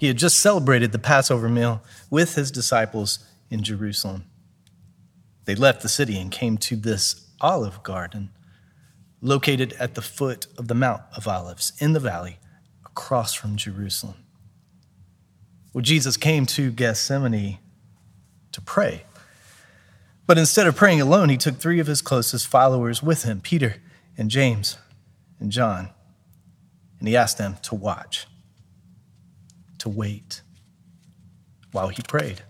He had just celebrated the Passover meal with his disciples in Jerusalem. They left the city and came to this olive garden located at the foot of the Mount of Olives in the valley across from Jerusalem. Well, Jesus came to Gethsemane to pray. But instead of praying alone, he took three of his closest followers with him Peter and James and John and he asked them to watch, to wait while he prayed.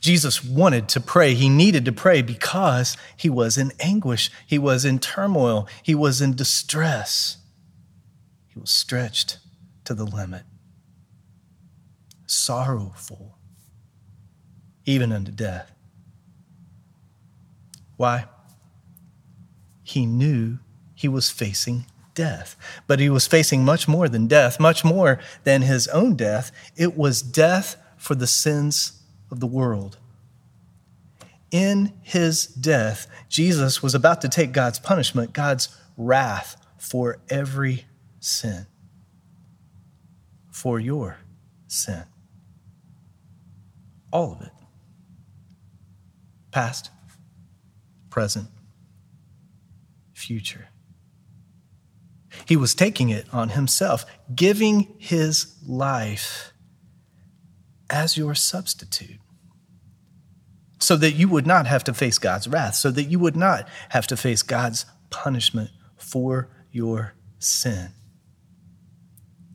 Jesus wanted to pray. He needed to pray because he was in anguish. He was in turmoil. He was in distress. He was stretched to the limit, sorrowful, even unto death. Why? He knew he was facing death. But he was facing much more than death, much more than his own death. It was death for the sins of the world. In his death, Jesus was about to take God's punishment, God's wrath for every sin, for your sin. All of it. Past, present, future. He was taking it on himself, giving his life as your substitute. So that you would not have to face God's wrath, so that you would not have to face God's punishment for your sin,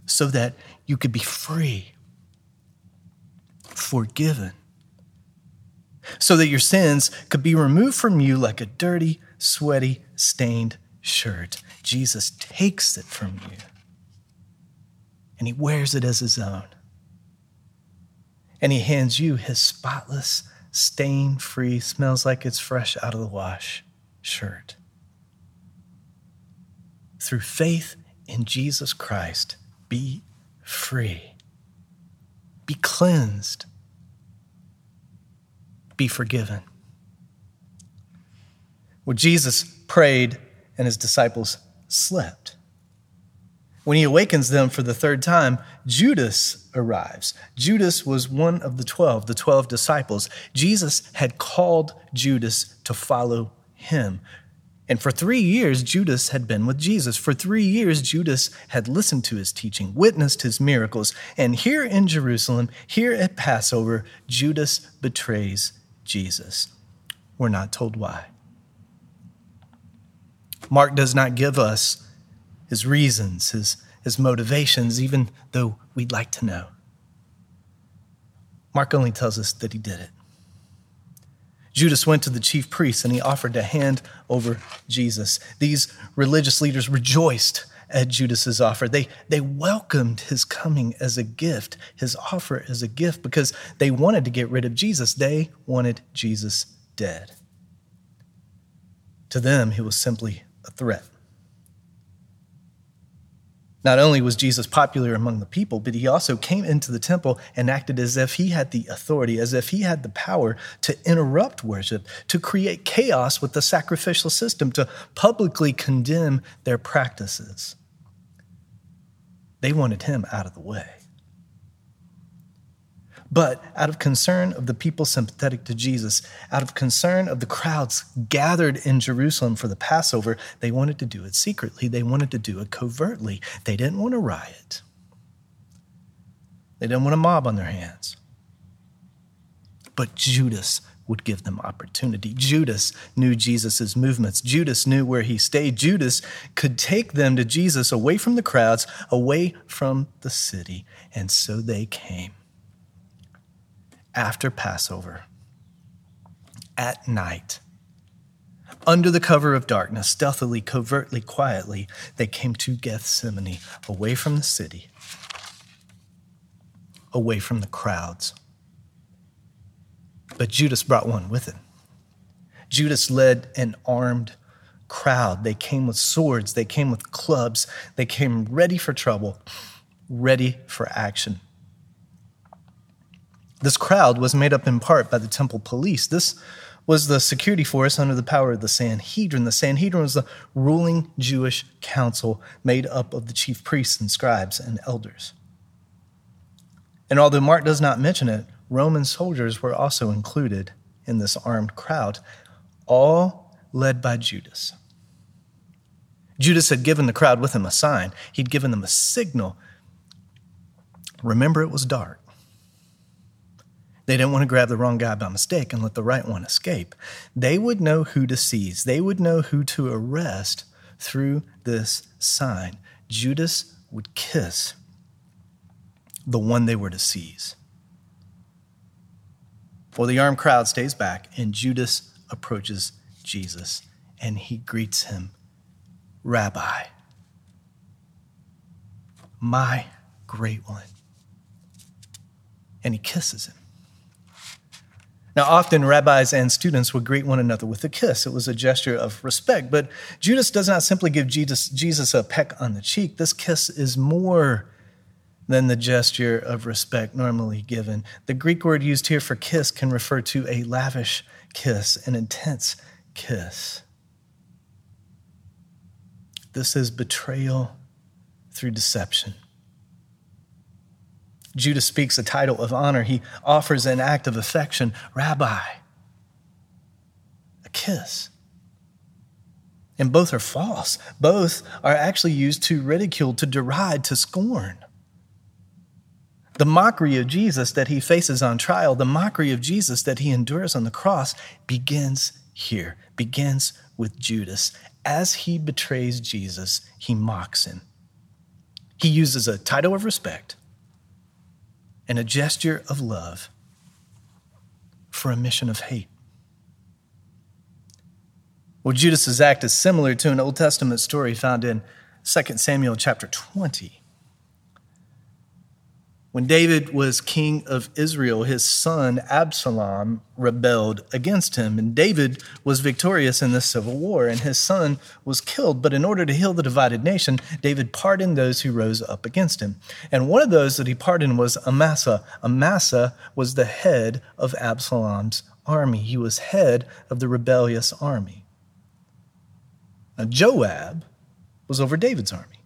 so that you could be free, forgiven, so that your sins could be removed from you like a dirty, sweaty, stained shirt. Jesus takes it from you and he wears it as his own. And he hands you his spotless, stain free, smells like it's fresh out of the wash shirt. Through faith in Jesus Christ, be free, be cleansed, be forgiven. Well, Jesus prayed and his disciples slept. When he awakens them for the third time, Judas arrives. Judas was one of the 12, the 12 disciples. Jesus had called Judas to follow him. And for three years, Judas had been with Jesus. For three years, Judas had listened to his teaching, witnessed his miracles. And here in Jerusalem, here at Passover, Judas betrays Jesus. We're not told why. Mark does not give us his reasons, his, his motivations, even though we'd like to know. Mark only tells us that he did it. Judas went to the chief priests and he offered to hand over Jesus. These religious leaders rejoiced at Judas's offer. They, they welcomed his coming as a gift, his offer as a gift, because they wanted to get rid of Jesus. They wanted Jesus dead. To them, he was simply a threat. Not only was Jesus popular among the people, but he also came into the temple and acted as if he had the authority, as if he had the power to interrupt worship, to create chaos with the sacrificial system, to publicly condemn their practices. They wanted him out of the way. But out of concern of the people sympathetic to Jesus, out of concern of the crowds gathered in Jerusalem for the Passover, they wanted to do it secretly. They wanted to do it covertly. They didn't want a riot, they didn't want a mob on their hands. But Judas would give them opportunity. Judas knew Jesus' movements. Judas knew where he stayed. Judas could take them to Jesus away from the crowds, away from the city. And so they came after Passover, at night, under the cover of darkness, stealthily, covertly, quietly, they came to Gethsemane, away from the city, away from the crowds. But Judas brought one with him. Judas led an armed crowd. They came with swords, they came with clubs, they came ready for trouble, ready for action. This crowd was made up in part by the temple police. This was the security force under the power of the Sanhedrin. The Sanhedrin was the ruling Jewish council made up of the chief priests and scribes and elders. And although Mark does not mention it, Roman soldiers were also included in this armed crowd, all led by Judas. Judas had given the crowd with him a sign, he'd given them a signal. Remember, it was dark. They didn't want to grab the wrong guy by mistake and let the right one escape. They would know who to seize, they would know who to arrest through this sign. Judas would kiss the one they were to seize. Well, the armed crowd stays back, and Judas approaches Jesus and he greets him Rabbi, my great one. And he kisses him. Now, often rabbis and students would greet one another with a kiss. It was a gesture of respect. But Judas does not simply give Jesus, Jesus a peck on the cheek. This kiss is more than the gesture of respect normally given. The Greek word used here for kiss can refer to a lavish kiss, an intense kiss. This is betrayal through deception. Judas speaks a title of honor. He offers an act of affection, Rabbi, a kiss. And both are false. Both are actually used to ridicule, to deride, to scorn. The mockery of Jesus that he faces on trial, the mockery of Jesus that he endures on the cross, begins here, begins with Judas. As he betrays Jesus, he mocks him. He uses a title of respect and a gesture of love for a mission of hate. Well, Judas's act is similar to an Old Testament story found in 2 Samuel chapter 20. When David was king of Israel, his son Absalom rebelled against him, and David was victorious in the civil war, and his son was killed. But in order to heal the divided nation, David pardoned those who rose up against him. And one of those that he pardoned was Amasa. Amasa was the head of Absalom's army, he was head of the rebellious army. Now, Joab was over David's army.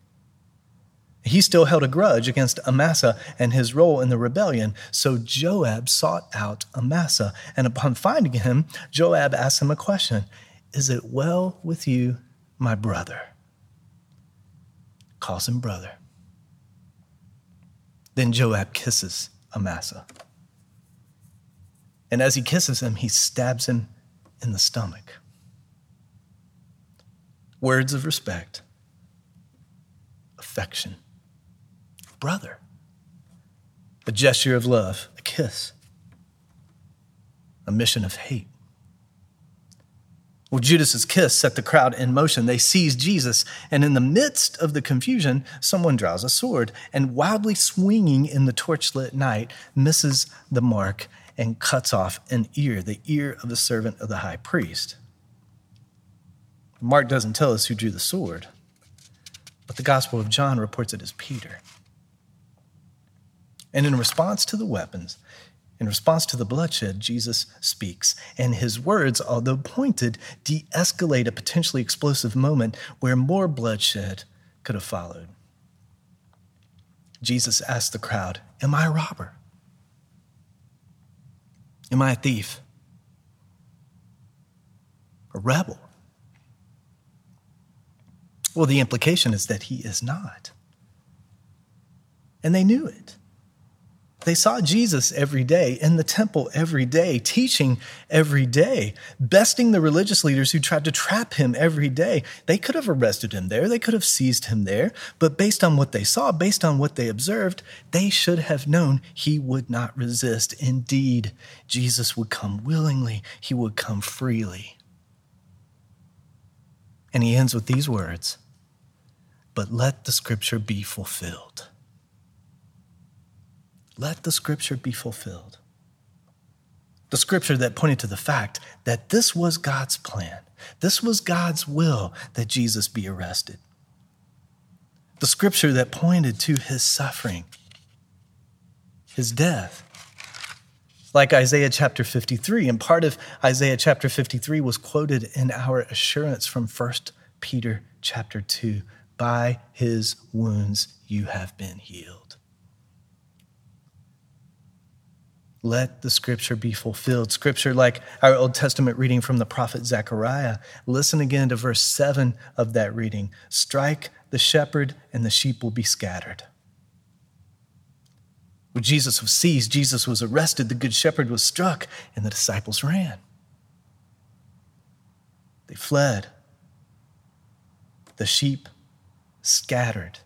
He still held a grudge against Amasa and his role in the rebellion, so Joab sought out Amasa. And upon finding him, Joab asked him a question Is it well with you, my brother? Calls him brother. Then Joab kisses Amasa. And as he kisses him, he stabs him in the stomach. Words of respect, affection brother. A gesture of love, a kiss, a mission of hate. Well, Judas's kiss set the crowd in motion. They seize Jesus, and in the midst of the confusion, someone draws a sword and, wildly swinging in the torchlit night, misses the mark and cuts off an ear, the ear of the servant of the high priest. Mark doesn't tell us who drew the sword, but the Gospel of John reports it as Peter. And in response to the weapons, in response to the bloodshed, Jesus speaks, and his words, although pointed, de escalate a potentially explosive moment where more bloodshed could have followed. Jesus asked the crowd, Am I a robber? Am I a thief? A rebel? Well, the implication is that he is not. And they knew it. They saw Jesus every day in the temple every day, teaching every day, besting the religious leaders who tried to trap him every day. They could have arrested him there, they could have seized him there, but based on what they saw, based on what they observed, they should have known he would not resist. Indeed, Jesus would come willingly, he would come freely. And he ends with these words But let the scripture be fulfilled let the scripture be fulfilled. The scripture that pointed to the fact that this was God's plan, this was God's will that Jesus be arrested. The scripture that pointed to his suffering, his death. Like Isaiah chapter 53, and part of Isaiah chapter 53 was quoted in our assurance from 1 Peter chapter 2 by his wounds you have been healed. Let the scripture be fulfilled. Scripture, like our Old Testament reading from the prophet Zechariah. Listen again to verse 7 of that reading. Strike the shepherd, and the sheep will be scattered. When Jesus was seized, Jesus was arrested, the good shepherd was struck, and the disciples ran. They fled. The sheep scattered.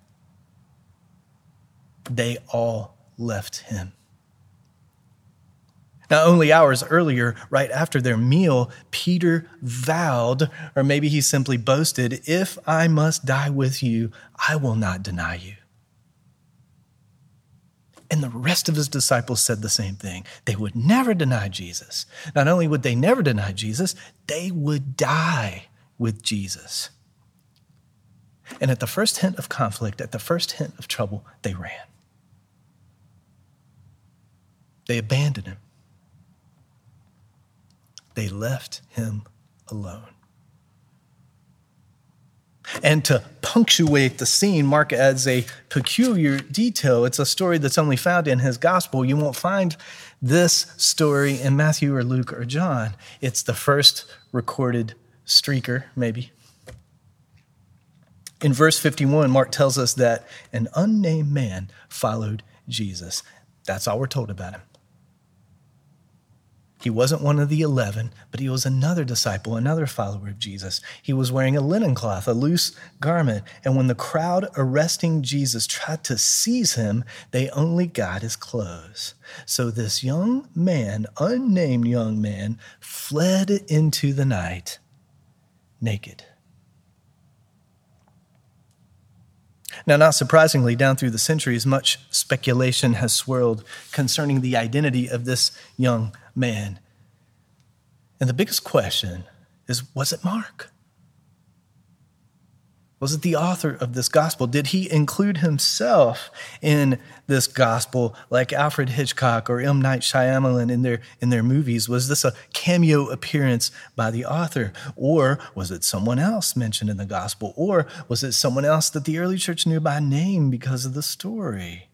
They all left him. Now, only hours earlier, right after their meal, Peter vowed, or maybe he simply boasted, If I must die with you, I will not deny you. And the rest of his disciples said the same thing. They would never deny Jesus. Not only would they never deny Jesus, they would die with Jesus. And at the first hint of conflict, at the first hint of trouble, they ran. They abandoned him. They left him alone. And to punctuate the scene, Mark adds a peculiar detail. It's a story that's only found in his gospel. You won't find this story in Matthew or Luke or John. It's the first recorded streaker, maybe. In verse 51, Mark tells us that an unnamed man followed Jesus. That's all we're told about him. He wasn't one of the 11, but he was another disciple, another follower of Jesus. He was wearing a linen cloth, a loose garment. And when the crowd arresting Jesus tried to seize him, they only got his clothes. So this young man, unnamed young man, fled into the night naked. Now, not surprisingly, down through the centuries, much speculation has swirled concerning the identity of this young man. And the biggest question is was it Mark? Was it the author of this gospel? Did he include himself in this gospel like Alfred Hitchcock or M. Night Shyamalan in their, in their movies? Was this a cameo appearance by the author? Or was it someone else mentioned in the gospel? Or was it someone else that the early church knew by name because of the story?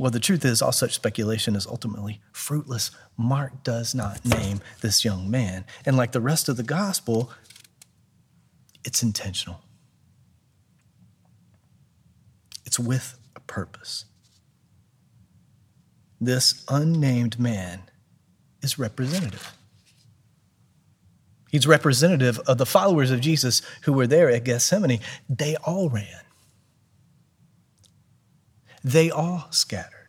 Well, the truth is, all such speculation is ultimately fruitless. Mark does not name this young man. And like the rest of the gospel, it's intentional, it's with a purpose. This unnamed man is representative. He's representative of the followers of Jesus who were there at Gethsemane. They all ran they all scattered.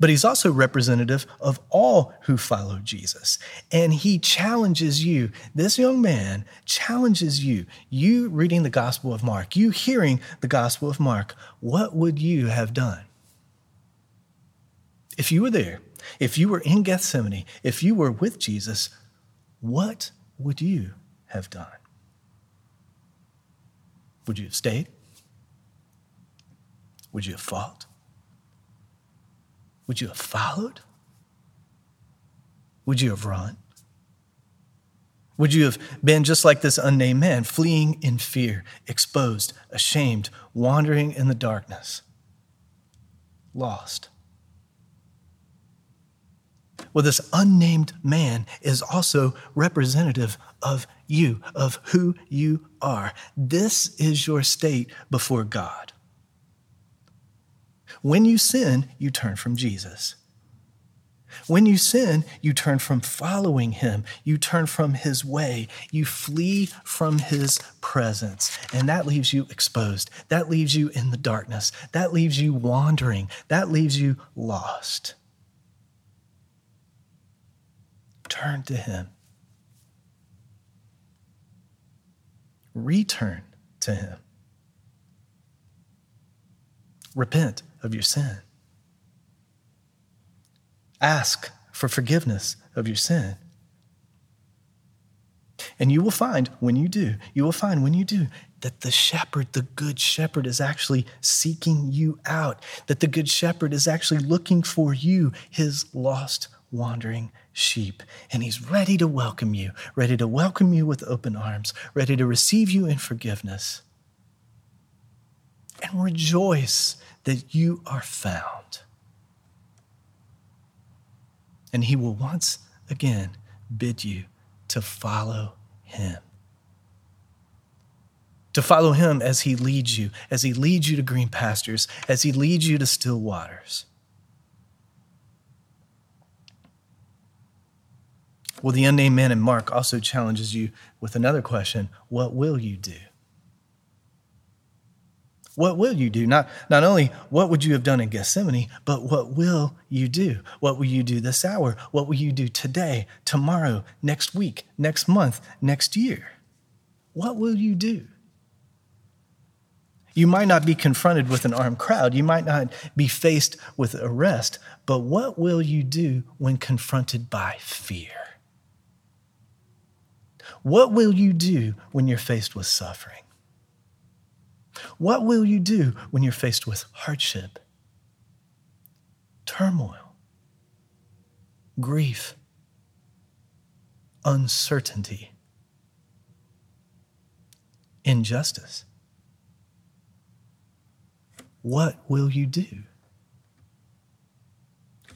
But he's also representative of all who follow Jesus. And he challenges you. This young man challenges you. You reading the Gospel of Mark, you hearing the Gospel of Mark, what would you have done? If you were there, if you were in Gethsemane, if you were with Jesus, what would you have done? Would you have stayed? Would you have fought? Would you have followed? Would you have run? Would you have been just like this unnamed man, fleeing in fear, exposed, ashamed, wandering in the darkness, lost? Well, this unnamed man is also representative of you, of who you are. This is your state before God. When you sin, you turn from Jesus. When you sin, you turn from following him. You turn from his way. You flee from his presence. And that leaves you exposed. That leaves you in the darkness. That leaves you wandering. That leaves you lost. Turn to him. Return to him. Repent of your sin. Ask for forgiveness of your sin. And you will find when you do, you will find when you do that the shepherd, the good shepherd, is actually seeking you out, that the good shepherd is actually looking for you, his lost, wandering sheep. And he's ready to welcome you, ready to welcome you with open arms, ready to receive you in forgiveness. And rejoice that you are found. And he will once again bid you to follow him. To follow him as he leads you, as he leads you to green pastures, as he leads you to still waters. Well, the unnamed man in Mark also challenges you with another question What will you do? What will you do? Not, not only what would you have done in Gethsemane, but what will you do? What will you do this hour? What will you do today, tomorrow, next week, next month, next year? What will you do? You might not be confronted with an armed crowd. You might not be faced with arrest, but what will you do when confronted by fear? What will you do when you're faced with suffering? What will you do when you're faced with hardship, turmoil, grief, uncertainty, injustice? What will you do?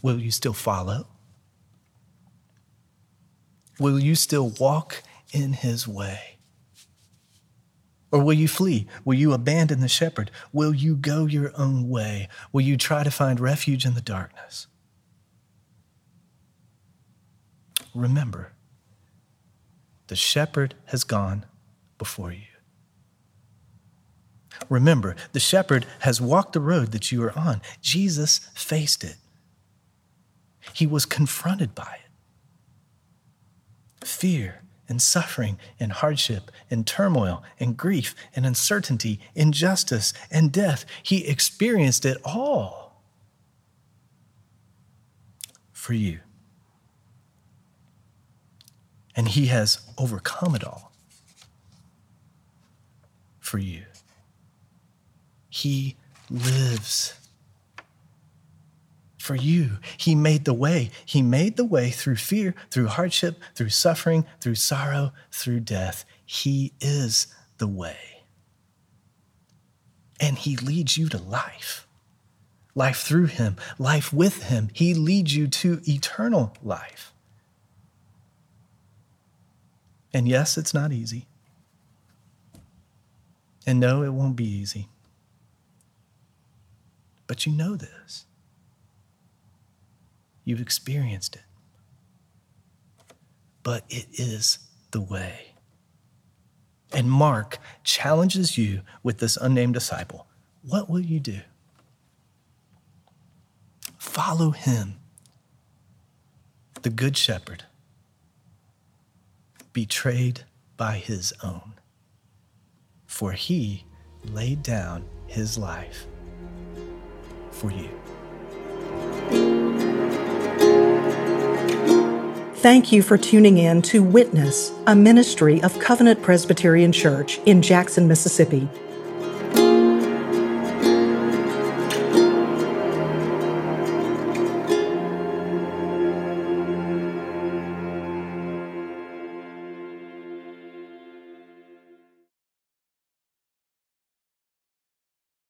Will you still follow? Will you still walk in his way? Or will you flee? Will you abandon the shepherd? Will you go your own way? Will you try to find refuge in the darkness? Remember, the shepherd has gone before you. Remember, the shepherd has walked the road that you are on. Jesus faced it, he was confronted by it. Fear and suffering and hardship and turmoil and grief and uncertainty, injustice and death. He experienced it all for you. And he has overcome it all for you. He lives for you. He made the way. He made the way through fear, through hardship, through suffering, through sorrow, through death. He is the way. And He leads you to life. Life through Him, life with Him. He leads you to eternal life. And yes, it's not easy. And no, it won't be easy. But you know this. You've experienced it. But it is the way. And Mark challenges you with this unnamed disciple. What will you do? Follow him, the good shepherd, betrayed by his own. For he laid down his life for you. Thank you for tuning in to Witness, a ministry of Covenant Presbyterian Church in Jackson, Mississippi.